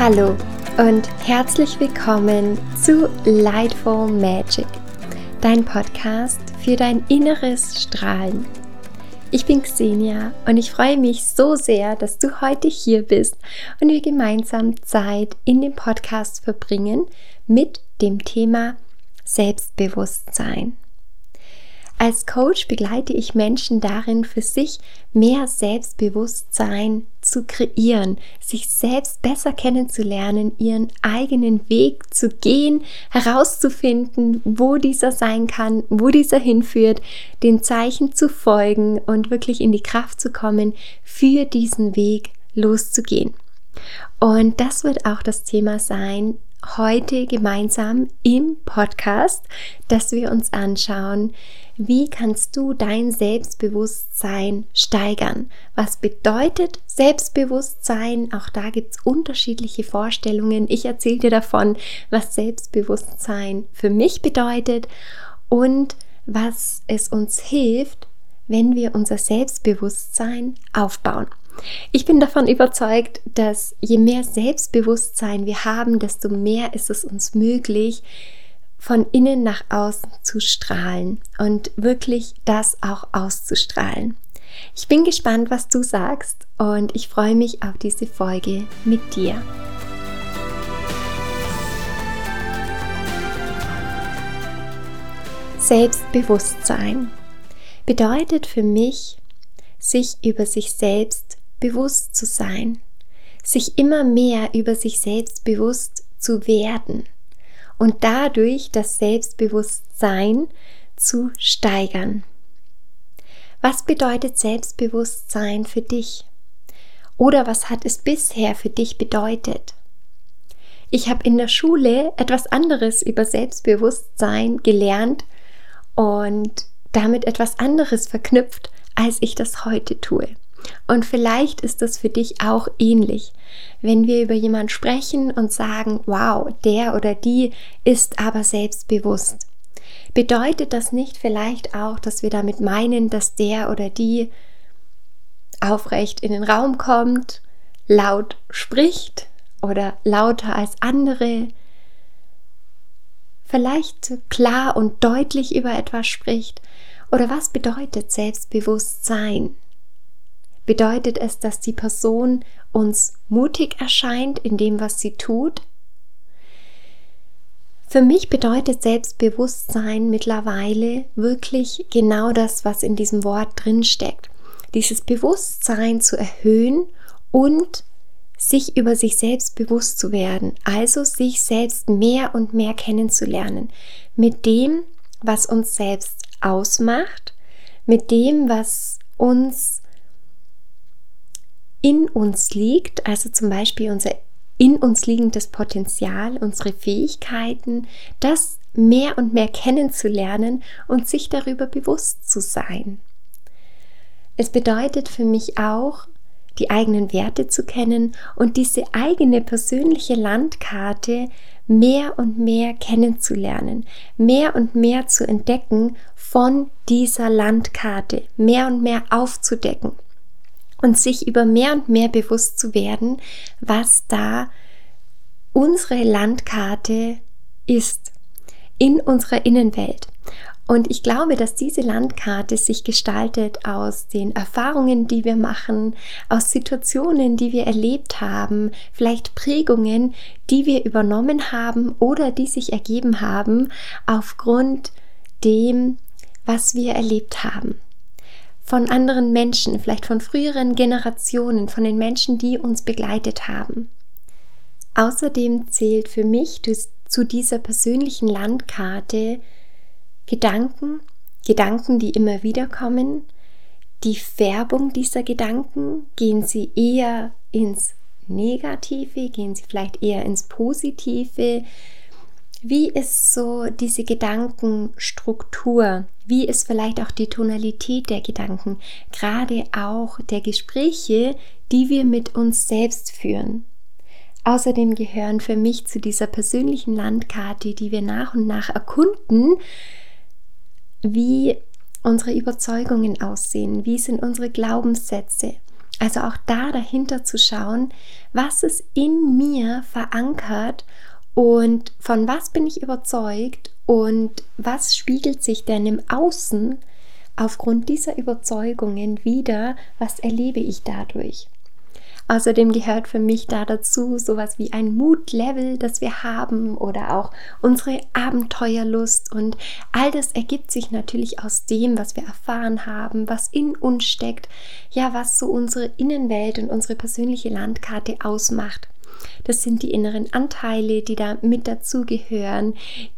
Hallo und herzlich willkommen zu Lightful Magic, dein Podcast für dein inneres Strahlen. Ich bin Xenia und ich freue mich so sehr, dass du heute hier bist und wir gemeinsam Zeit in dem Podcast verbringen mit dem Thema Selbstbewusstsein. Als Coach begleite ich Menschen darin, für sich mehr Selbstbewusstsein zu kreieren, sich selbst besser kennenzulernen, ihren eigenen Weg zu gehen, herauszufinden, wo dieser sein kann, wo dieser hinführt, den Zeichen zu folgen und wirklich in die Kraft zu kommen, für diesen Weg loszugehen. Und das wird auch das Thema sein heute gemeinsam im Podcast, dass wir uns anschauen, wie kannst du dein Selbstbewusstsein steigern? Was bedeutet Selbstbewusstsein? Auch da gibt es unterschiedliche Vorstellungen. Ich erzähle dir davon, was Selbstbewusstsein für mich bedeutet und was es uns hilft, wenn wir unser Selbstbewusstsein aufbauen. Ich bin davon überzeugt, dass je mehr Selbstbewusstsein wir haben, desto mehr ist es uns möglich, von innen nach außen zu strahlen und wirklich das auch auszustrahlen. Ich bin gespannt, was du sagst und ich freue mich auf diese Folge mit dir. Selbstbewusstsein bedeutet für mich, sich über sich selbst bewusst zu sein, sich immer mehr über sich selbst bewusst zu werden und dadurch das Selbstbewusstsein zu steigern. Was bedeutet Selbstbewusstsein für dich? Oder was hat es bisher für dich bedeutet? Ich habe in der Schule etwas anderes über Selbstbewusstsein gelernt und damit etwas anderes verknüpft, als ich das heute tue. Und vielleicht ist das für dich auch ähnlich. Wenn wir über jemanden sprechen und sagen, wow, der oder die ist aber selbstbewusst. Bedeutet das nicht vielleicht auch, dass wir damit meinen, dass der oder die aufrecht in den Raum kommt, laut spricht oder lauter als andere, vielleicht klar und deutlich über etwas spricht? Oder was bedeutet Selbstbewusstsein? Bedeutet es, dass die Person uns mutig erscheint in dem, was sie tut? Für mich bedeutet Selbstbewusstsein mittlerweile wirklich genau das, was in diesem Wort drin steckt. Dieses Bewusstsein zu erhöhen und sich über sich selbst bewusst zu werden, also sich selbst mehr und mehr kennenzulernen, mit dem, was uns selbst ausmacht, mit dem, was uns in uns liegt, also zum Beispiel unser in uns liegendes Potenzial, unsere Fähigkeiten, das mehr und mehr kennenzulernen und sich darüber bewusst zu sein. Es bedeutet für mich auch, die eigenen Werte zu kennen und diese eigene persönliche Landkarte mehr und mehr kennenzulernen, mehr und mehr zu entdecken von dieser Landkarte, mehr und mehr aufzudecken und sich über mehr und mehr bewusst zu werden, was da unsere Landkarte ist in unserer Innenwelt. Und ich glaube, dass diese Landkarte sich gestaltet aus den Erfahrungen, die wir machen, aus Situationen, die wir erlebt haben, vielleicht Prägungen, die wir übernommen haben oder die sich ergeben haben aufgrund dem, was wir erlebt haben von anderen Menschen, vielleicht von früheren Generationen, von den Menschen, die uns begleitet haben. Außerdem zählt für mich zu dieser persönlichen Landkarte Gedanken, Gedanken, die immer wieder kommen, die Färbung dieser Gedanken, gehen sie eher ins Negative, gehen sie vielleicht eher ins Positive, wie ist so diese Gedankenstruktur? Wie ist vielleicht auch die Tonalität der Gedanken? Gerade auch der Gespräche, die wir mit uns selbst führen. Außerdem gehören für mich zu dieser persönlichen Landkarte, die wir nach und nach erkunden, wie unsere Überzeugungen aussehen, wie sind unsere Glaubenssätze, Also auch da dahinter zu schauen, was ist in mir verankert und von was bin ich überzeugt und was spiegelt sich denn im Außen aufgrund dieser Überzeugungen wieder, was erlebe ich dadurch. Außerdem gehört für mich da dazu sowas wie ein Mutlevel, das wir haben oder auch unsere Abenteuerlust und all das ergibt sich natürlich aus dem, was wir erfahren haben, was in uns steckt, ja, was so unsere Innenwelt und unsere persönliche Landkarte ausmacht. Das sind die inneren Anteile, die da mit dazugehören,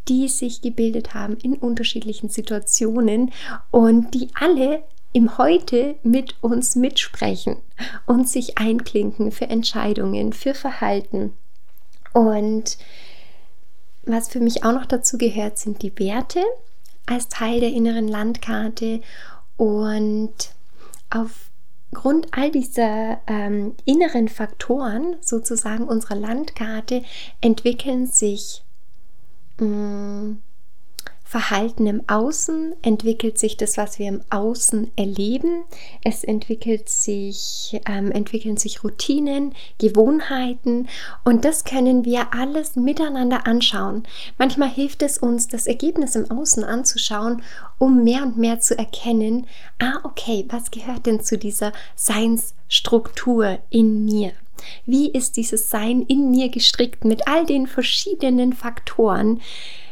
die sich gebildet haben in unterschiedlichen Situationen und die alle im Heute mit uns mitsprechen und sich einklinken für Entscheidungen, für Verhalten. Und was für mich auch noch dazu gehört, sind die Werte als Teil der inneren Landkarte. Und aufgrund all dieser ähm, inneren Faktoren, sozusagen unserer Landkarte, entwickeln sich mh, mm, Verhalten im Außen entwickelt sich das, was wir im Außen erleben. Es entwickelt sich, ähm, entwickeln sich Routinen, Gewohnheiten und das können wir alles miteinander anschauen. Manchmal hilft es uns, das Ergebnis im Außen anzuschauen, um mehr und mehr zu erkennen, ah, okay, was gehört denn zu dieser Seinsstruktur in mir? Wie ist dieses Sein in mir gestrickt mit all den verschiedenen Faktoren,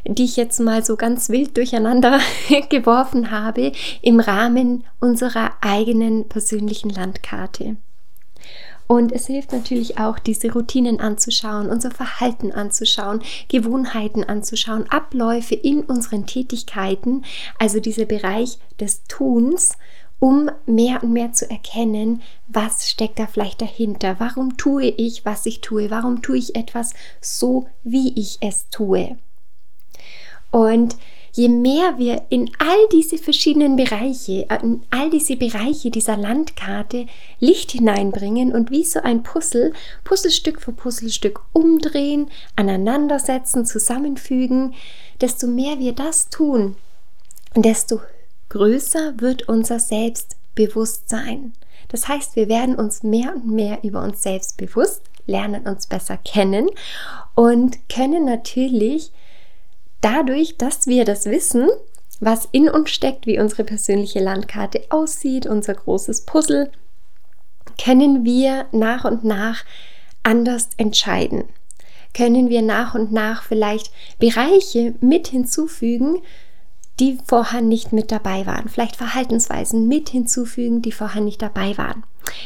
die ich jetzt mal so ganz wild durcheinander geworfen habe im Rahmen unserer eigenen persönlichen Landkarte. Und es hilft natürlich auch, diese Routinen anzuschauen, unser Verhalten anzuschauen, Gewohnheiten anzuschauen, Abläufe in unseren Tätigkeiten, also dieser Bereich des Tuns, um mehr und mehr zu erkennen, was steckt da vielleicht dahinter, warum tue ich, was ich tue, warum tue ich etwas so, wie ich es tue. Und je mehr wir in all diese verschiedenen Bereiche, äh, in all diese Bereiche dieser Landkarte Licht hineinbringen und wie so ein Puzzle, Puzzlestück für Puzzlestück umdrehen, aneinandersetzen, zusammenfügen, desto mehr wir das tun, desto größer wird unser Selbstbewusstsein. Das heißt, wir werden uns mehr und mehr über uns selbst bewusst, lernen uns besser kennen und können natürlich dadurch, dass wir das wissen, was in uns steckt, wie unsere persönliche Landkarte aussieht, unser großes Puzzle, können wir nach und nach anders entscheiden. Können wir nach und nach vielleicht Bereiche mit hinzufügen, die vorher nicht mit dabei waren. Vielleicht Verhaltensweisen mit hinzufügen, die vorher nicht dabei waren.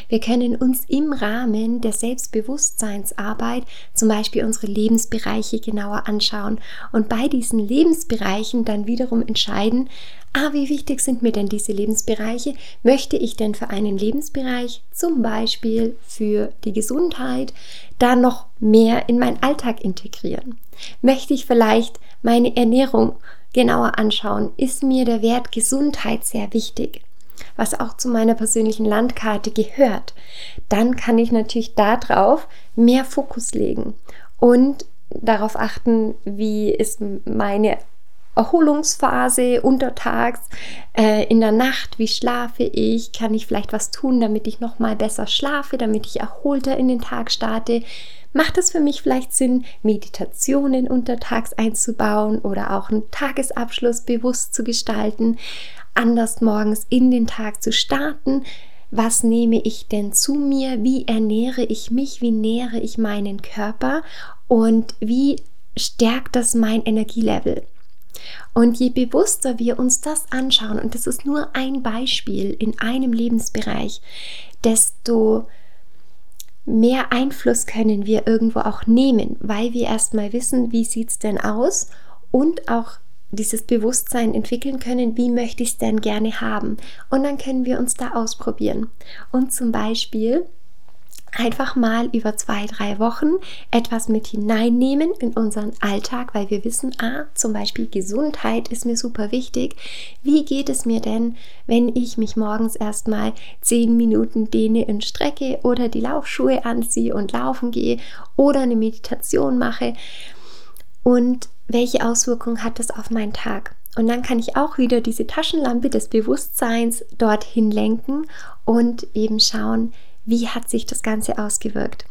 Wir können uns im Rahmen der Selbstbewusstseinsarbeit zum Beispiel unsere Lebensbereiche genauer anschauen und bei diesen Lebensbereichen dann wiederum entscheiden, ah, wie wichtig sind mir denn diese Lebensbereiche? Möchte ich denn für einen Lebensbereich, zum Beispiel für die Gesundheit, da noch mehr in meinen Alltag integrieren? Möchte ich vielleicht meine Ernährung genauer anschauen? Ist mir der Wert Gesundheit sehr wichtig? Was auch zu meiner persönlichen Landkarte gehört, dann kann ich natürlich darauf mehr Fokus legen und darauf achten, wie ist meine Erholungsphase untertags, äh, in der Nacht, wie schlafe ich, kann ich vielleicht was tun, damit ich noch mal besser schlafe, damit ich erholter in den Tag starte. Macht es für mich vielleicht Sinn, Meditationen untertags einzubauen oder auch einen Tagesabschluss bewusst zu gestalten? Anders morgens in den Tag zu starten. Was nehme ich denn zu mir? Wie ernähre ich mich? Wie nähere ich meinen Körper? Und wie stärkt das mein Energielevel? Und je bewusster wir uns das anschauen, und das ist nur ein Beispiel in einem Lebensbereich, desto mehr Einfluss können wir irgendwo auch nehmen, weil wir erstmal wissen, wie sieht es denn aus und auch dieses Bewusstsein entwickeln können, wie möchte ich es denn gerne haben. Und dann können wir uns da ausprobieren. Und zum Beispiel einfach mal über zwei, drei Wochen etwas mit hineinnehmen in unseren Alltag, weil wir wissen, ah, zum Beispiel Gesundheit ist mir super wichtig. Wie geht es mir denn, wenn ich mich morgens erstmal zehn Minuten dehne und strecke oder die Laufschuhe anziehe und laufen gehe oder eine Meditation mache? Und welche Auswirkungen hat das auf meinen Tag? Und dann kann ich auch wieder diese Taschenlampe des Bewusstseins dorthin lenken und eben schauen, wie hat sich das Ganze ausgewirkt.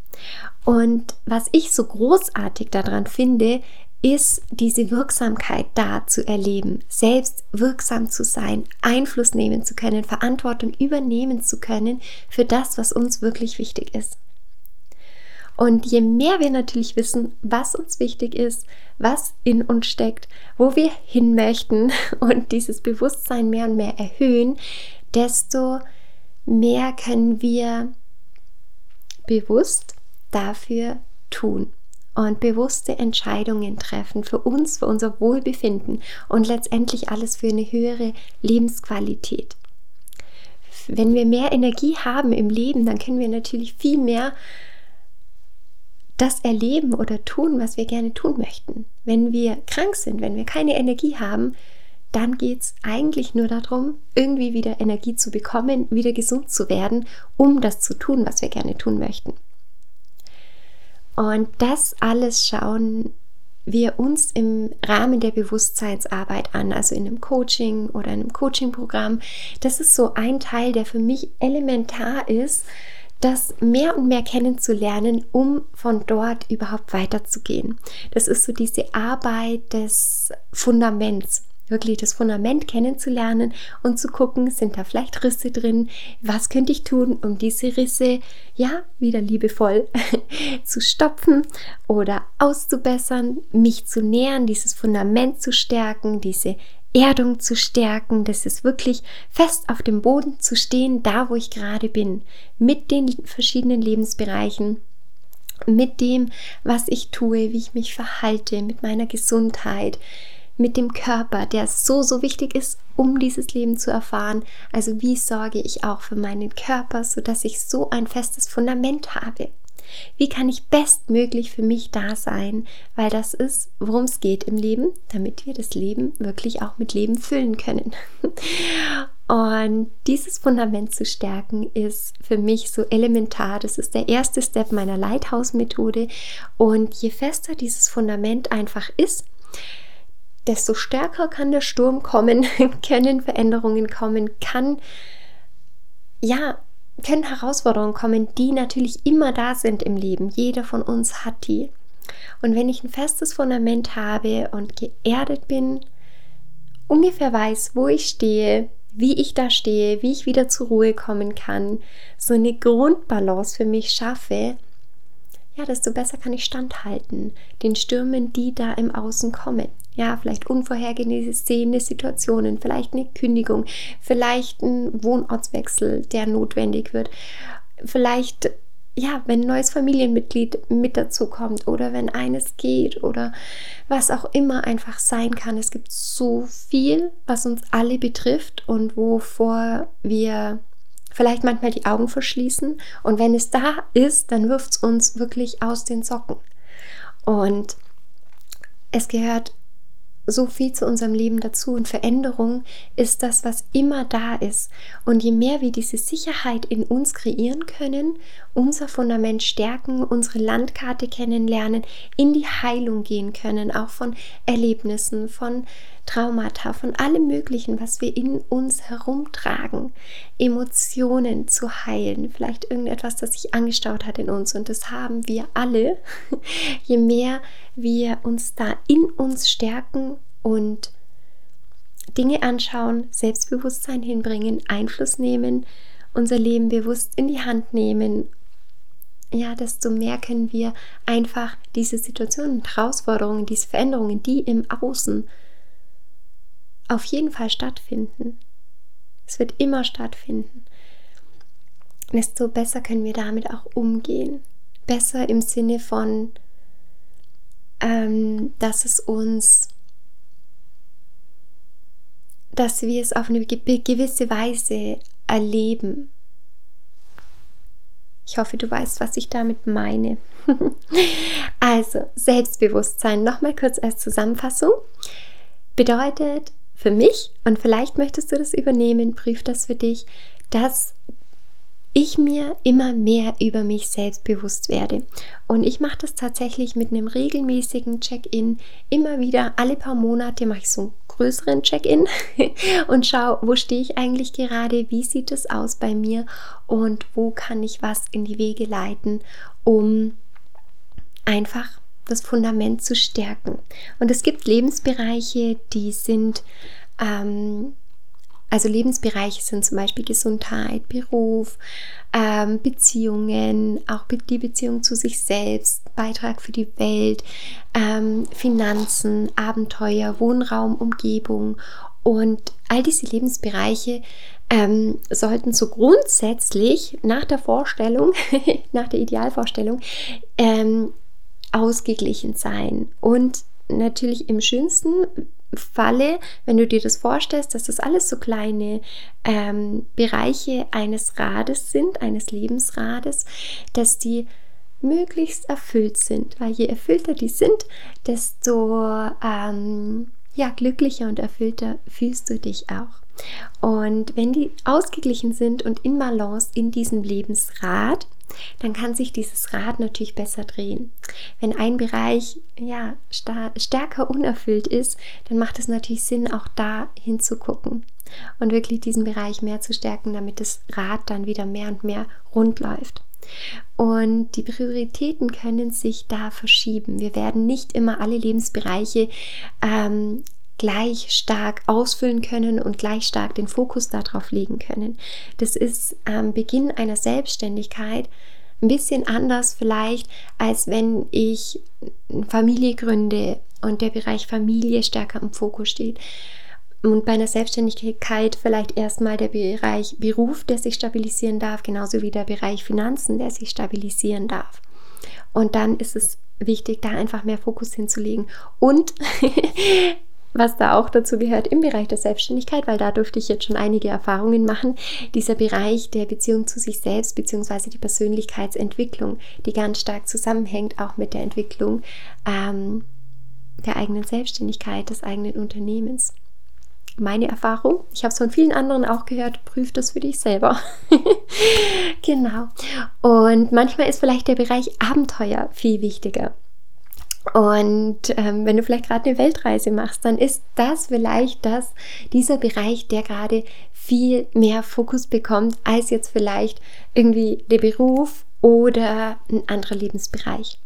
Und was ich so großartig daran finde, ist diese Wirksamkeit da zu erleben, selbst wirksam zu sein, Einfluss nehmen zu können, Verantwortung übernehmen zu können für das, was uns wirklich wichtig ist. Und je mehr wir natürlich wissen, was uns wichtig ist, was in uns steckt, wo wir hin möchten und dieses Bewusstsein mehr und mehr erhöhen, desto mehr können wir bewusst dafür tun und bewusste Entscheidungen treffen für uns, für unser Wohlbefinden und letztendlich alles für eine höhere Lebensqualität. Wenn wir mehr Energie haben im Leben, dann können wir natürlich viel mehr das erleben oder tun, was wir gerne tun möchten. Wenn wir krank sind, wenn wir keine Energie haben, dann geht es eigentlich nur darum, irgendwie wieder Energie zu bekommen, wieder gesund zu werden, um das zu tun, was wir gerne tun möchten. Und das alles schauen wir uns im Rahmen der Bewusstseinsarbeit an, also in einem Coaching oder einem Coaching-Programm. Das ist so ein Teil, der für mich elementar ist, das mehr und mehr kennenzulernen, um von dort überhaupt weiterzugehen. Das ist so diese Arbeit des Fundaments wirklich das Fundament kennenzulernen und zu gucken, sind da vielleicht Risse drin? Was könnte ich tun, um diese Risse, ja, wieder liebevoll zu stopfen oder auszubessern, mich zu nähern, dieses Fundament zu stärken, diese Erdung zu stärken, das ist wirklich fest auf dem Boden zu stehen, da wo ich gerade bin, mit den verschiedenen Lebensbereichen, mit dem, was ich tue, wie ich mich verhalte, mit meiner Gesundheit, mit dem Körper, der so, so wichtig ist, um dieses Leben zu erfahren. Also wie sorge ich auch für meinen Körper, sodass ich so ein festes Fundament habe? Wie kann ich bestmöglich für mich da sein? Weil das ist, worum es geht im Leben, damit wir das Leben wirklich auch mit Leben füllen können. Und dieses Fundament zu stärken ist für mich so elementar. Das ist der erste Step meiner Lighthouse-Methode. Und je fester dieses Fundament einfach ist, desto stärker kann der Sturm kommen, können Veränderungen kommen, kann, ja, können Herausforderungen kommen, die natürlich immer da sind im Leben. Jeder von uns hat die. Und wenn ich ein festes Fundament habe und geerdet bin, ungefähr weiß, wo ich stehe, wie ich da stehe, wie ich wieder zur Ruhe kommen kann, so eine Grundbalance für mich schaffe, ja, desto besser kann ich standhalten den Stürmen, die da im Außen kommen. Ja, vielleicht unvorhergesehene Situationen, vielleicht eine Kündigung, vielleicht ein Wohnortswechsel, der notwendig wird. Vielleicht, ja, wenn ein neues Familienmitglied mit dazu kommt oder wenn eines geht oder was auch immer einfach sein kann. Es gibt so viel, was uns alle betrifft und wovor wir vielleicht manchmal die Augen verschließen. Und wenn es da ist, dann wirft es uns wirklich aus den Socken. Und es gehört so viel zu unserem Leben dazu und Veränderung ist das, was immer da ist. Und je mehr wir diese Sicherheit in uns kreieren können, unser Fundament stärken, unsere Landkarte kennenlernen, in die Heilung gehen können, auch von Erlebnissen, von Traumata, von allem Möglichen, was wir in uns herumtragen, Emotionen zu heilen, vielleicht irgendetwas, das sich angestaut hat in uns und das haben wir alle. je mehr wir uns da in uns stärken und Dinge anschauen, Selbstbewusstsein hinbringen, Einfluss nehmen, unser Leben bewusst in die Hand nehmen, ja, desto mehr können wir einfach diese Situationen, Herausforderungen, diese Veränderungen, die im Außen auf jeden Fall stattfinden. Es wird immer stattfinden. Desto besser können wir damit auch umgehen. Besser im Sinne von, ähm, dass es uns, dass wir es auf eine gewisse Weise erleben. Ich hoffe, du weißt, was ich damit meine. also, Selbstbewusstsein, nochmal kurz als Zusammenfassung, bedeutet für mich, und vielleicht möchtest du das übernehmen, prüf das für dich, dass ich mir immer mehr über mich selbst bewusst werde. Und ich mache das tatsächlich mit einem regelmäßigen Check-in. Immer wieder, alle paar Monate mache ich so ein größeren Check-in und schau, wo stehe ich eigentlich gerade, wie sieht es aus bei mir und wo kann ich was in die Wege leiten, um einfach das Fundament zu stärken. Und es gibt Lebensbereiche, die sind ähm, also Lebensbereiche sind zum Beispiel Gesundheit, Beruf, ähm, Beziehungen, auch die Beziehung zu sich selbst, Beitrag für die Welt, ähm, Finanzen, Abenteuer, Wohnraum, Umgebung und all diese Lebensbereiche ähm, sollten so grundsätzlich nach der Vorstellung, nach der Idealvorstellung, ähm, ausgeglichen sein. Und natürlich im schönsten Falle, wenn du dir das vorstellst, dass das alles so kleine ähm, Bereiche eines Rades sind, eines Lebensrades, dass die möglichst erfüllt sind, weil je erfüllter die sind, desto ähm, ja, glücklicher und erfüllter fühlst du dich auch. Und wenn die ausgeglichen sind und in Balance in diesem Lebensrad, dann kann sich dieses Rad natürlich besser drehen. Wenn ein Bereich ja, stärker unerfüllt ist, dann macht es natürlich Sinn, auch da hinzugucken und wirklich diesen Bereich mehr zu stärken, damit das Rad dann wieder mehr und mehr rund läuft. Und die Prioritäten können sich da verschieben. Wir werden nicht immer alle Lebensbereiche ähm, gleich stark ausfüllen können und gleich stark den Fokus darauf legen können. Das ist am Beginn einer Selbstständigkeit ein bisschen anders vielleicht, als wenn ich Familie gründe und der Bereich Familie stärker im Fokus steht. Und bei einer Selbstständigkeit vielleicht erstmal der Bereich Beruf, der sich stabilisieren darf, genauso wie der Bereich Finanzen, der sich stabilisieren darf. Und dann ist es wichtig, da einfach mehr Fokus hinzulegen. Und was da auch dazu gehört im Bereich der Selbstständigkeit, weil da durfte ich jetzt schon einige Erfahrungen machen, dieser Bereich der Beziehung zu sich selbst bzw. die Persönlichkeitsentwicklung, die ganz stark zusammenhängt auch mit der Entwicklung ähm, der eigenen Selbstständigkeit, des eigenen Unternehmens. Meine Erfahrung, ich habe es von vielen anderen auch gehört, prüf das für dich selber. genau. Und manchmal ist vielleicht der Bereich Abenteuer viel wichtiger. Und ähm, wenn du vielleicht gerade eine Weltreise machst, dann ist das vielleicht das, dieser Bereich, der gerade viel mehr Fokus bekommt, als jetzt vielleicht irgendwie der Beruf oder ein anderer Lebensbereich.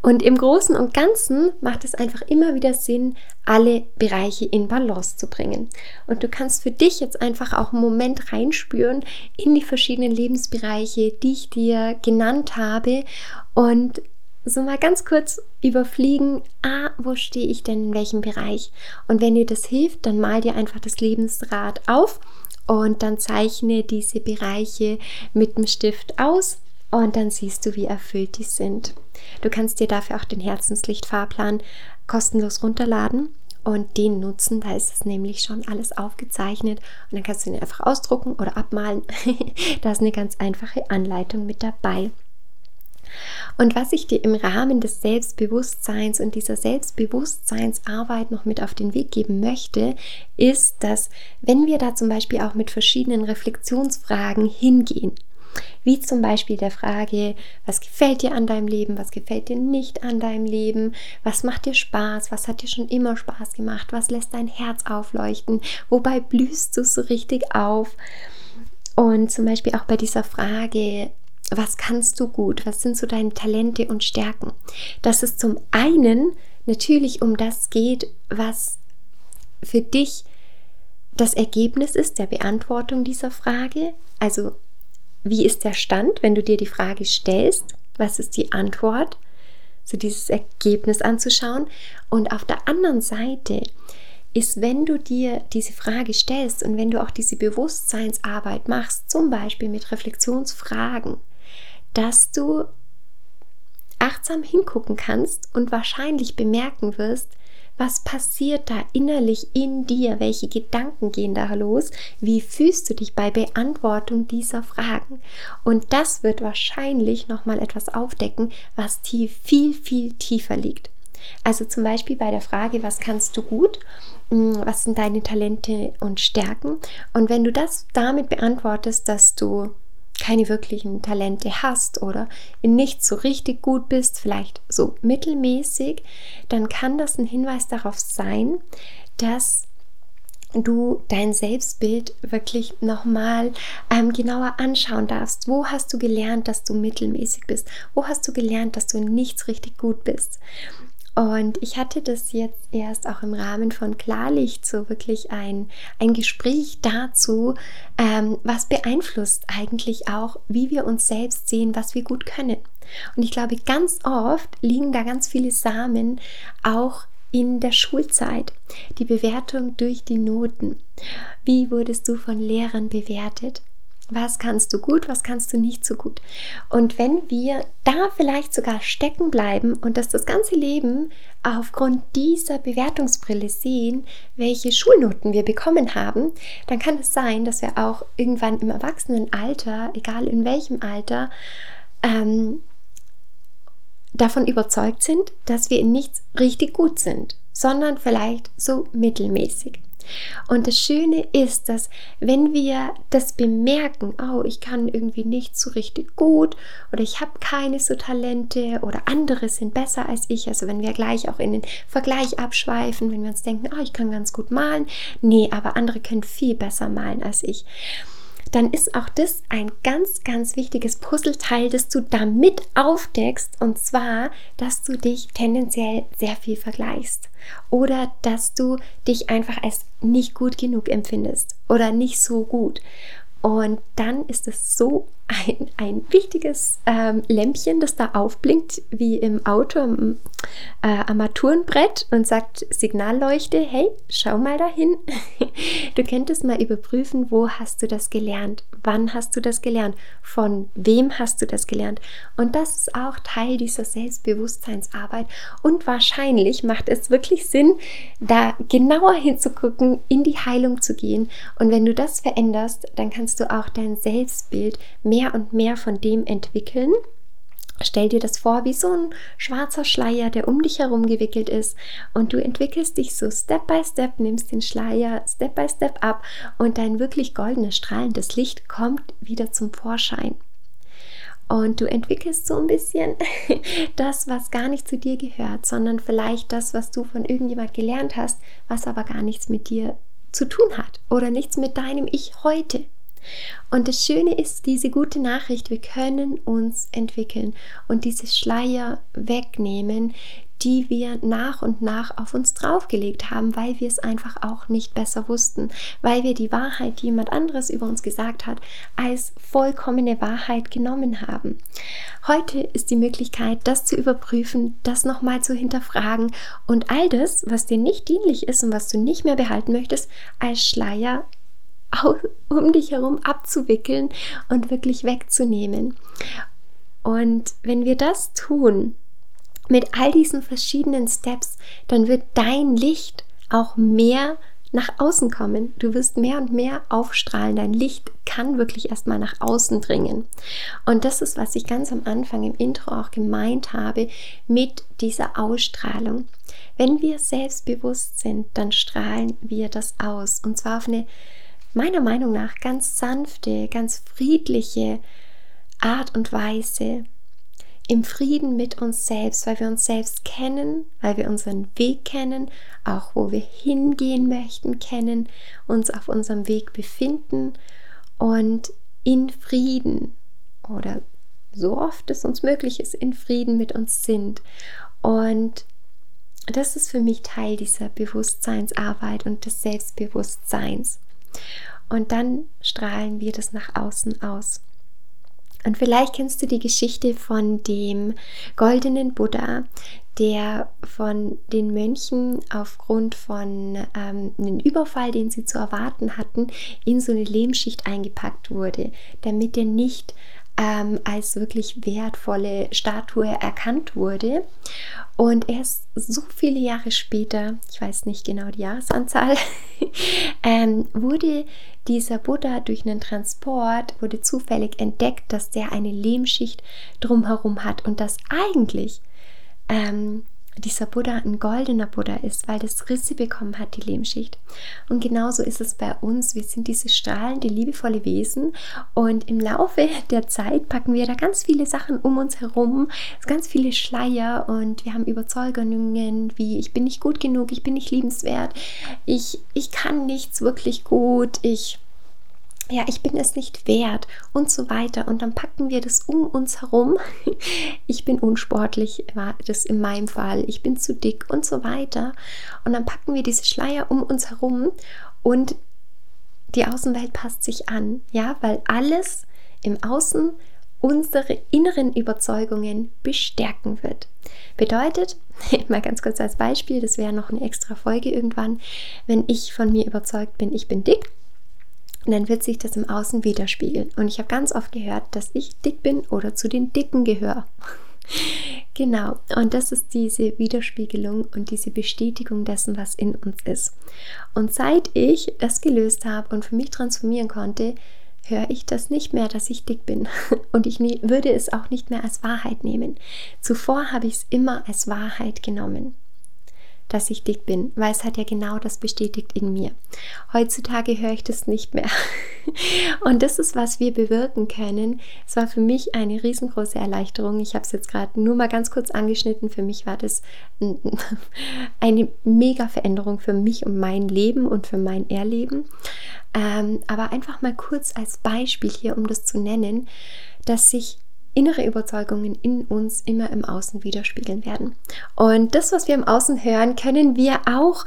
Und im Großen und Ganzen macht es einfach immer wieder Sinn, alle Bereiche in Balance zu bringen. Und du kannst für dich jetzt einfach auch einen Moment reinspüren in die verschiedenen Lebensbereiche, die ich dir genannt habe und so mal ganz kurz überfliegen, ah, wo stehe ich denn in welchem Bereich? Und wenn dir das hilft, dann mal dir einfach das Lebensrad auf und dann zeichne diese Bereiche mit dem Stift aus und dann siehst du, wie erfüllt die sind. Du kannst dir dafür auch den Herzenslichtfahrplan kostenlos runterladen und den nutzen. Da ist es nämlich schon alles aufgezeichnet und dann kannst du ihn einfach ausdrucken oder abmalen. da ist eine ganz einfache Anleitung mit dabei. Und was ich dir im Rahmen des Selbstbewusstseins und dieser Selbstbewusstseinsarbeit noch mit auf den Weg geben möchte, ist, dass wenn wir da zum Beispiel auch mit verschiedenen Reflexionsfragen hingehen, wie zum Beispiel der Frage, was gefällt dir an deinem Leben, was gefällt dir nicht an deinem Leben, was macht dir Spaß, was hat dir schon immer Spaß gemacht, was lässt dein Herz aufleuchten, wobei blühst du so richtig auf. Und zum Beispiel auch bei dieser Frage, was kannst du gut? Was sind so deine Talente und Stärken? Dass es zum einen natürlich um das geht, was für dich das Ergebnis ist der Beantwortung dieser Frage. Also, wie ist der Stand, wenn du dir die Frage stellst? Was ist die Antwort? So dieses Ergebnis anzuschauen. Und auf der anderen Seite ist, wenn du dir diese Frage stellst und wenn du auch diese Bewusstseinsarbeit machst, zum Beispiel mit Reflexionsfragen, dass du achtsam hingucken kannst und wahrscheinlich bemerken wirst, was passiert da innerlich in dir? Welche Gedanken gehen da los? Wie fühlst du dich bei Beantwortung dieser Fragen? Und das wird wahrscheinlich nochmal etwas aufdecken, was tief, viel, viel tiefer liegt. Also zum Beispiel bei der Frage, was kannst du gut? Hm, was sind deine Talente und Stärken? Und wenn du das damit beantwortest, dass du keine wirklichen Talente hast oder in nichts so richtig gut bist, vielleicht so mittelmäßig, dann kann das ein Hinweis darauf sein, dass du dein Selbstbild wirklich nochmal ähm, genauer anschauen darfst. Wo hast du gelernt, dass du mittelmäßig bist? Wo hast du gelernt, dass du nichts richtig gut bist? Und ich hatte das jetzt erst auch im Rahmen von Klarlicht so wirklich ein, ein Gespräch dazu, ähm, was beeinflusst eigentlich auch, wie wir uns selbst sehen, was wir gut können. Und ich glaube, ganz oft liegen da ganz viele Samen auch in der Schulzeit. Die Bewertung durch die Noten. Wie wurdest du von Lehrern bewertet? Was kannst du gut, was kannst du nicht so gut? Und wenn wir da vielleicht sogar stecken bleiben und das das ganze Leben aufgrund dieser Bewertungsbrille sehen, welche Schulnoten wir bekommen haben, dann kann es sein, dass wir auch irgendwann im Erwachsenenalter, egal in welchem Alter, ähm, davon überzeugt sind, dass wir in nichts richtig gut sind, sondern vielleicht so mittelmäßig. Und das Schöne ist, dass wenn wir das bemerken, oh, ich kann irgendwie nicht so richtig gut oder ich habe keine so Talente oder andere sind besser als ich, also wenn wir gleich auch in den Vergleich abschweifen, wenn wir uns denken, oh, ich kann ganz gut malen, nee, aber andere können viel besser malen als ich dann ist auch das ein ganz, ganz wichtiges Puzzleteil, das du damit aufdeckst. Und zwar, dass du dich tendenziell sehr viel vergleichst. Oder dass du dich einfach als nicht gut genug empfindest oder nicht so gut. Und dann ist es so ein, ein wichtiges ähm, Lämpchen, das da aufblinkt, wie im Auto am äh, Armaturenbrett und sagt Signalleuchte, hey, schau mal dahin. du könntest mal überprüfen, wo hast du das gelernt? Wann hast du das gelernt? Von wem hast du das gelernt? Und das ist auch Teil dieser Selbstbewusstseinsarbeit. Und wahrscheinlich macht es wirklich Sinn, da genauer hinzugucken, in die Heilung zu gehen. Und wenn du das veränderst, dann kannst du auch dein Selbstbild mehr mehr und mehr von dem entwickeln. Stell dir das vor wie so ein schwarzer Schleier, der um dich herum gewickelt ist und du entwickelst dich so Step by Step, nimmst den Schleier Step by Step ab und dein wirklich goldenes strahlendes Licht kommt wieder zum Vorschein. Und du entwickelst so ein bisschen das, was gar nicht zu dir gehört, sondern vielleicht das, was du von irgendjemand gelernt hast, was aber gar nichts mit dir zu tun hat oder nichts mit deinem Ich heute. Und das Schöne ist, diese gute Nachricht, wir können uns entwickeln und diese Schleier wegnehmen, die wir nach und nach auf uns draufgelegt haben, weil wir es einfach auch nicht besser wussten, weil wir die Wahrheit, die jemand anderes über uns gesagt hat, als vollkommene Wahrheit genommen haben. Heute ist die Möglichkeit, das zu überprüfen, das nochmal zu hinterfragen und all das, was dir nicht dienlich ist und was du nicht mehr behalten möchtest, als Schleier um dich herum abzuwickeln und wirklich wegzunehmen. Und wenn wir das tun, mit all diesen verschiedenen Steps, dann wird dein Licht auch mehr nach außen kommen. Du wirst mehr und mehr aufstrahlen. Dein Licht kann wirklich erstmal nach außen dringen. Und das ist, was ich ganz am Anfang im Intro auch gemeint habe mit dieser Ausstrahlung. Wenn wir selbstbewusst sind, dann strahlen wir das aus. Und zwar auf eine meiner Meinung nach ganz sanfte, ganz friedliche Art und Weise im Frieden mit uns selbst, weil wir uns selbst kennen, weil wir unseren Weg kennen, auch wo wir hingehen möchten, kennen, uns auf unserem Weg befinden und in Frieden oder so oft es uns möglich ist, in Frieden mit uns sind. Und das ist für mich Teil dieser Bewusstseinsarbeit und des Selbstbewusstseins. Und dann strahlen wir das nach außen aus. Und vielleicht kennst du die Geschichte von dem goldenen Buddha, der von den Mönchen aufgrund von ähm, einem Überfall, den sie zu erwarten hatten, in so eine Lehmschicht eingepackt wurde, damit er nicht ähm, als wirklich wertvolle Statue erkannt wurde. Und erst so viele Jahre später, ich weiß nicht genau die Jahresanzahl, ähm, wurde dieser Buddha durch einen Transport, wurde zufällig entdeckt, dass der eine Lehmschicht drumherum hat und dass eigentlich ähm, dieser Buddha ein goldener Buddha ist, weil das Risse bekommen hat, die Lehmschicht. Und genauso ist es bei uns. Wir sind diese strahlende, liebevolle Wesen und im Laufe der Zeit packen wir da ganz viele Sachen um uns herum, ganz viele Schleier und wir haben Überzeugungen wie ich bin nicht gut genug, ich bin nicht liebenswert, ich, ich kann nichts wirklich gut, ich ja, ich bin es nicht wert und so weiter. Und dann packen wir das um uns herum. Ich bin unsportlich, war das in meinem Fall. Ich bin zu dick und so weiter. Und dann packen wir diese Schleier um uns herum und die Außenwelt passt sich an. Ja, weil alles im Außen unsere inneren Überzeugungen bestärken wird. Bedeutet, mal ganz kurz als Beispiel, das wäre noch eine extra Folge irgendwann, wenn ich von mir überzeugt bin, ich bin dick, und dann wird sich das im Außen widerspiegeln. Und ich habe ganz oft gehört, dass ich dick bin oder zu den Dicken gehöre. genau, und das ist diese Widerspiegelung und diese Bestätigung dessen, was in uns ist. Und seit ich das gelöst habe und für mich transformieren konnte, höre ich das nicht mehr, dass ich dick bin. Und ich ne-, würde es auch nicht mehr als Wahrheit nehmen. Zuvor habe ich es immer als Wahrheit genommen dass ich dick bin, weil es hat ja genau das bestätigt in mir. Heutzutage höre ich das nicht mehr. Und das ist, was wir bewirken können. Es war für mich eine riesengroße Erleichterung. Ich habe es jetzt gerade nur mal ganz kurz angeschnitten. Für mich war das eine mega Veränderung für mich und mein Leben und für mein Erleben. Ähm, aber einfach mal kurz als Beispiel hier, um das zu nennen, dass sich innere Überzeugungen in uns immer im Außen widerspiegeln werden. Und das, was wir im Außen hören, können wir auch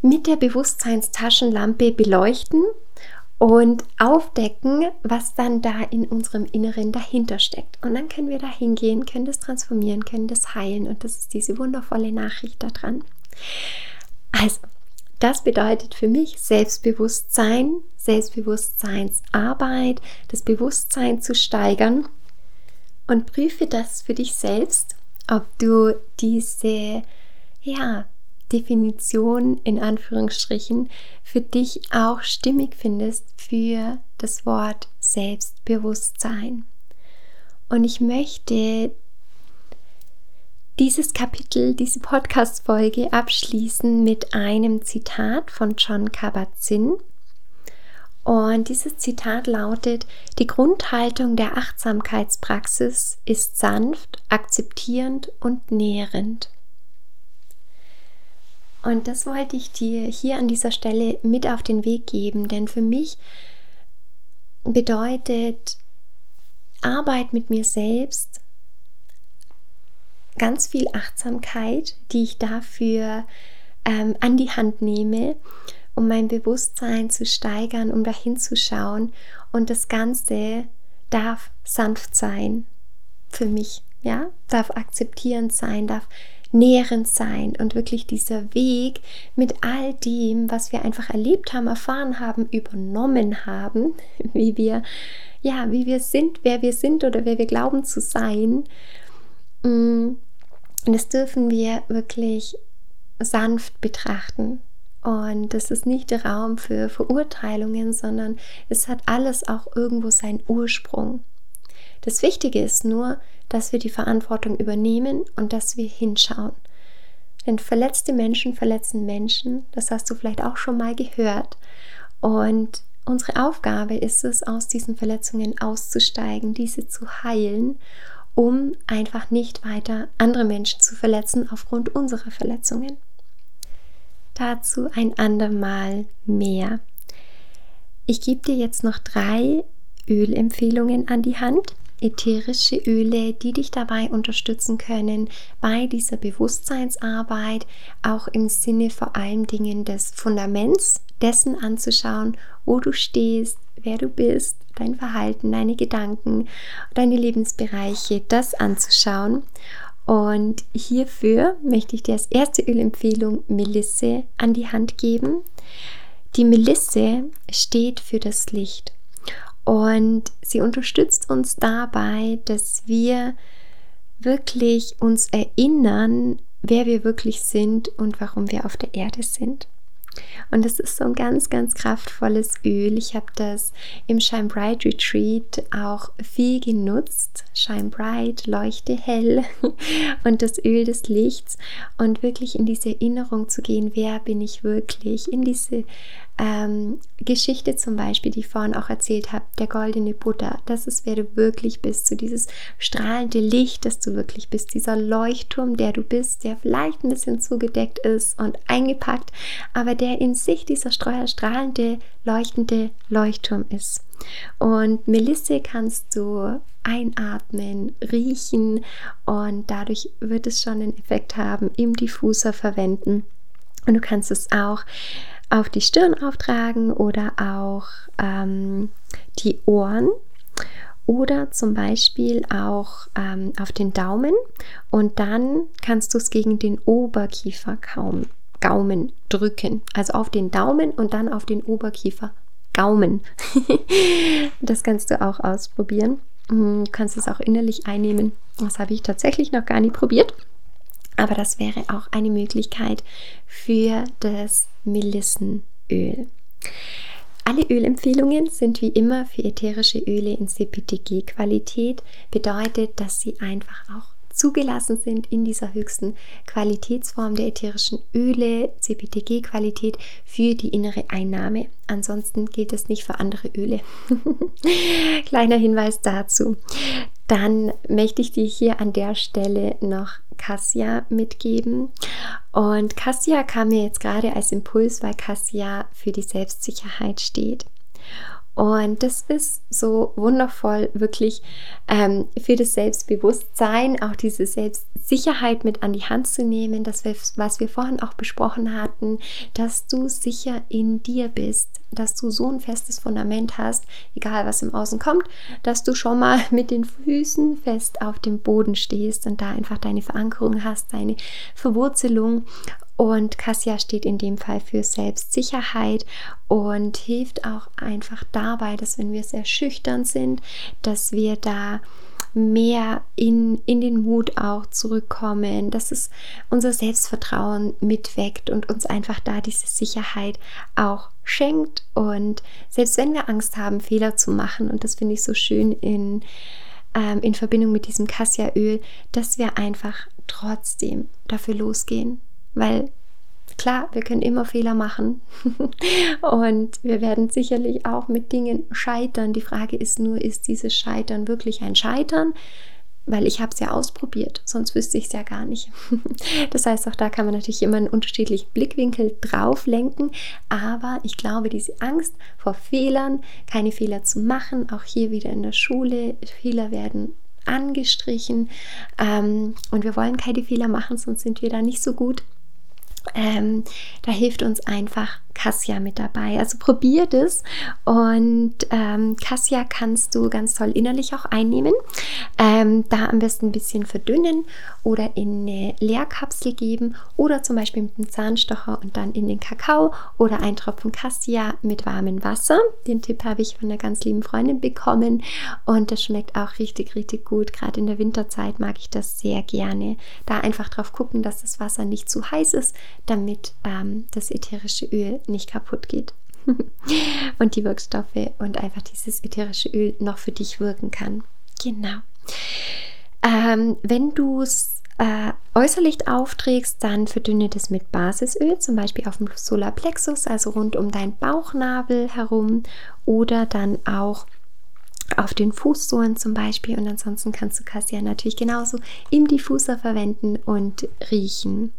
mit der Bewusstseinstaschenlampe beleuchten und aufdecken, was dann da in unserem Inneren dahinter steckt. Und dann können wir da hingehen, können das transformieren, können das heilen. Und das ist diese wundervolle Nachricht daran. Also, das bedeutet für mich Selbstbewusstsein, Selbstbewusstseinsarbeit, das Bewusstsein zu steigern und prüfe das für dich selbst, ob du diese ja, Definition in Anführungsstrichen für dich auch stimmig findest für das Wort Selbstbewusstsein. Und ich möchte dieses Kapitel, diese Podcast-Folge abschließen mit einem Zitat von John Kabat-Zinn. Und dieses Zitat lautet, die Grundhaltung der Achtsamkeitspraxis ist sanft, akzeptierend und nährend. Und das wollte ich dir hier an dieser Stelle mit auf den Weg geben, denn für mich bedeutet Arbeit mit mir selbst ganz viel Achtsamkeit, die ich dafür ähm, an die Hand nehme um mein Bewusstsein zu steigern, um dahin zu schauen. Und das Ganze darf sanft sein für mich, ja, darf akzeptierend sein, darf nährend sein und wirklich dieser Weg mit all dem, was wir einfach erlebt haben, erfahren haben, übernommen haben, wie wir, ja, wie wir sind, wer wir sind oder wer wir glauben zu sein. Mm, und das dürfen wir wirklich sanft betrachten. Und das ist nicht der Raum für Verurteilungen, sondern es hat alles auch irgendwo seinen Ursprung. Das Wichtige ist nur, dass wir die Verantwortung übernehmen und dass wir hinschauen. Denn verletzte Menschen verletzen Menschen, das hast du vielleicht auch schon mal gehört. Und unsere Aufgabe ist es, aus diesen Verletzungen auszusteigen, diese zu heilen, um einfach nicht weiter andere Menschen zu verletzen aufgrund unserer Verletzungen. Dazu ein andermal mehr. Ich gebe dir jetzt noch drei Ölempfehlungen an die Hand. Ätherische Öle, die dich dabei unterstützen können bei dieser Bewusstseinsarbeit, auch im Sinne vor allen Dingen des Fundaments dessen anzuschauen, wo du stehst, wer du bist, dein Verhalten, deine Gedanken, deine Lebensbereiche, das anzuschauen und hierfür möchte ich dir als erste Ölempfehlung Melisse an die Hand geben. Die Melisse steht für das Licht und sie unterstützt uns dabei, dass wir wirklich uns erinnern, wer wir wirklich sind und warum wir auf der Erde sind. Und es ist so ein ganz, ganz kraftvolles Öl. Ich habe das im Shine Bright Retreat auch viel genutzt. Shine Bright, leuchte hell und das Öl des Lichts und wirklich in diese Erinnerung zu gehen, wer bin ich wirklich, in diese ähm, Geschichte zum Beispiel, die ich vorhin auch erzählt habe, der goldene Buddha, das ist, wer du wirklich bist, so dieses strahlende Licht, das du wirklich bist, dieser Leuchtturm, der du bist, der vielleicht ein bisschen zugedeckt ist und eingepackt, aber der in sich dieser strahlende, leuchtende Leuchtturm ist. Und Melisse kannst du einatmen, riechen und dadurch wird es schon einen Effekt haben, im Diffuser verwenden. Und du kannst es auch auf die Stirn auftragen oder auch ähm, die Ohren oder zum Beispiel auch ähm, auf den Daumen und dann kannst du es gegen den Oberkiefer kaum, Gaumen drücken. Also auf den Daumen und dann auf den Oberkiefer Gaumen. das kannst du auch ausprobieren. Hm, du kannst es auch innerlich einnehmen. Das habe ich tatsächlich noch gar nicht probiert. Aber das wäre auch eine Möglichkeit für das Melissenöl. Alle Ölempfehlungen sind wie immer für ätherische Öle in CPTG-Qualität, bedeutet, dass sie einfach auch zugelassen sind in dieser höchsten Qualitätsform der ätherischen Öle, CPTG-Qualität, für die innere Einnahme. Ansonsten gilt es nicht für andere Öle. Kleiner Hinweis dazu. Dann möchte ich dir hier an der Stelle noch Cassia mitgeben. Und Cassia kam mir jetzt gerade als Impuls, weil Cassia für die Selbstsicherheit steht. Und das ist so wundervoll, wirklich ähm, für das Selbstbewusstsein, auch diese Selbstsicherheit mit an die Hand zu nehmen, das wir, was wir vorhin auch besprochen hatten, dass du sicher in dir bist, dass du so ein festes Fundament hast, egal was im Außen kommt, dass du schon mal mit den Füßen fest auf dem Boden stehst und da einfach deine Verankerung hast, deine Verwurzelung und Cassia steht in dem Fall für Selbstsicherheit und hilft auch einfach dabei, dass wenn wir sehr schüchtern sind, dass wir da mehr in, in den Mut auch zurückkommen, dass es unser Selbstvertrauen mitweckt und uns einfach da diese Sicherheit auch schenkt. Und selbst wenn wir Angst haben, Fehler zu machen, und das finde ich so schön in, ähm, in Verbindung mit diesem Cassia-Öl, dass wir einfach trotzdem dafür losgehen weil klar, wir können immer Fehler machen und wir werden sicherlich auch mit Dingen scheitern. Die Frage ist nur, ist dieses Scheitern wirklich ein Scheitern? Weil ich habe es ja ausprobiert, sonst wüsste ich es ja gar nicht. das heißt, auch da kann man natürlich immer einen unterschiedlichen Blickwinkel drauf lenken. Aber ich glaube, diese Angst vor Fehlern, keine Fehler zu machen, auch hier wieder in der Schule, Fehler werden angestrichen ähm, und wir wollen keine Fehler machen, sonst sind wir da nicht so gut ähm, da hilft uns einfach Cassia mit dabei. Also probier das und ähm, Cassia kannst du ganz toll innerlich auch einnehmen. Ähm, da am besten ein bisschen verdünnen oder in eine Leerkapsel geben oder zum Beispiel mit einem Zahnstocher und dann in den Kakao oder ein Tropfen Cassia mit warmem Wasser. Den Tipp habe ich von einer ganz lieben Freundin bekommen und das schmeckt auch richtig, richtig gut. Gerade in der Winterzeit mag ich das sehr gerne. Da einfach drauf gucken, dass das Wasser nicht zu heiß ist, damit ähm, das ätherische Öl nicht kaputt geht. und die Wirkstoffe und einfach dieses ätherische Öl noch für dich wirken kann. Genau. Ähm, wenn du es äh, äußerlich aufträgst, dann verdünne das mit Basisöl, zum Beispiel auf dem Solarplexus, also rund um deinen Bauchnabel herum oder dann auch auf den Fußsohlen zum Beispiel. Und ansonsten kannst du Cassia natürlich genauso im Diffuser verwenden und riechen.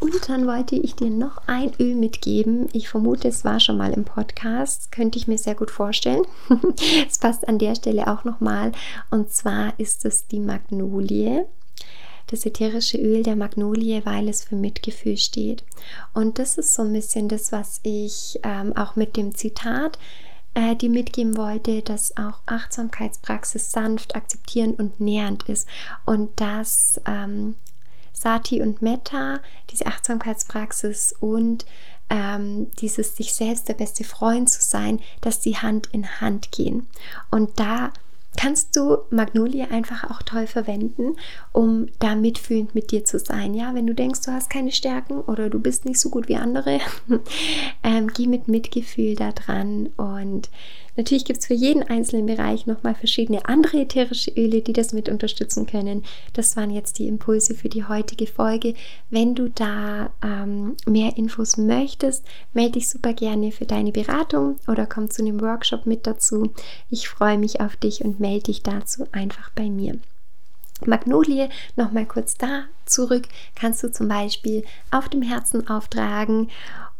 Und dann wollte ich dir noch ein Öl mitgeben. Ich vermute, es war schon mal im Podcast. Könnte ich mir sehr gut vorstellen. es passt an der Stelle auch nochmal. Und zwar ist es die Magnolie. Das ätherische Öl der Magnolie, weil es für Mitgefühl steht. Und das ist so ein bisschen das, was ich ähm, auch mit dem Zitat äh, die mitgeben wollte, dass auch Achtsamkeitspraxis sanft, akzeptierend und nähernd ist und dass ähm, Sati und Metta, diese Achtsamkeitspraxis und ähm, dieses sich selbst der beste Freund zu sein, dass die Hand in Hand gehen. Und da kannst du Magnolie einfach auch toll verwenden, um da mitfühlend mit dir zu sein. Ja, wenn du denkst, du hast keine Stärken oder du bist nicht so gut wie andere, ähm, geh mit Mitgefühl da dran und Natürlich gibt es für jeden einzelnen Bereich nochmal verschiedene andere ätherische Öle, die das mit unterstützen können. Das waren jetzt die Impulse für die heutige Folge. Wenn du da ähm, mehr Infos möchtest, melde dich super gerne für deine Beratung oder komm zu einem Workshop mit dazu. Ich freue mich auf dich und melde dich dazu einfach bei mir. Magnolie, nochmal kurz da zurück, kannst du zum Beispiel auf dem Herzen auftragen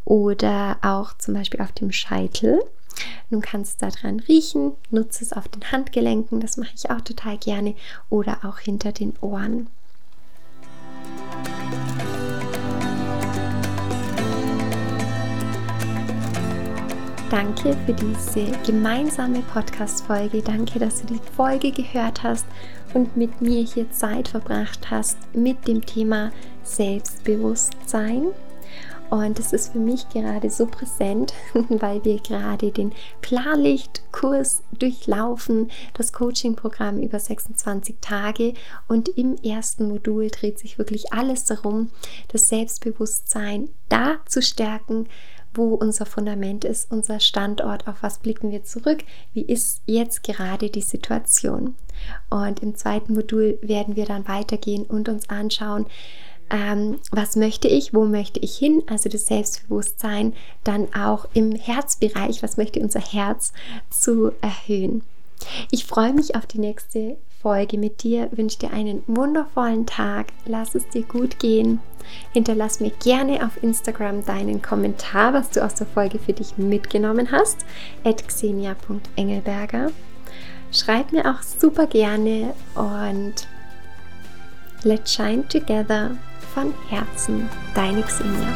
oder auch zum Beispiel auf dem Scheitel. Nun kannst du daran riechen, nutze es auf den Handgelenken, das mache ich auch total gerne, oder auch hinter den Ohren. Danke für diese gemeinsame Podcast-Folge. Danke, dass du die Folge gehört hast und mit mir hier Zeit verbracht hast mit dem Thema Selbstbewusstsein. Und es ist für mich gerade so präsent, weil wir gerade den Klarlichtkurs durchlaufen, das Coaching-Programm über 26 Tage. Und im ersten Modul dreht sich wirklich alles darum, das Selbstbewusstsein da zu stärken, wo unser Fundament ist, unser Standort, auf was blicken wir zurück, wie ist jetzt gerade die Situation. Und im zweiten Modul werden wir dann weitergehen und uns anschauen, ähm, was möchte ich, wo möchte ich hin, also das Selbstbewusstsein, dann auch im Herzbereich, was möchte unser Herz zu erhöhen. Ich freue mich auf die nächste Folge mit dir, wünsche dir einen wundervollen Tag, lass es dir gut gehen. Hinterlass mir gerne auf Instagram deinen Kommentar, was du aus der Folge für dich mitgenommen hast, at xenia.engelberger. Schreib mir auch super gerne und let's shine together von Herzen, deine Xenia.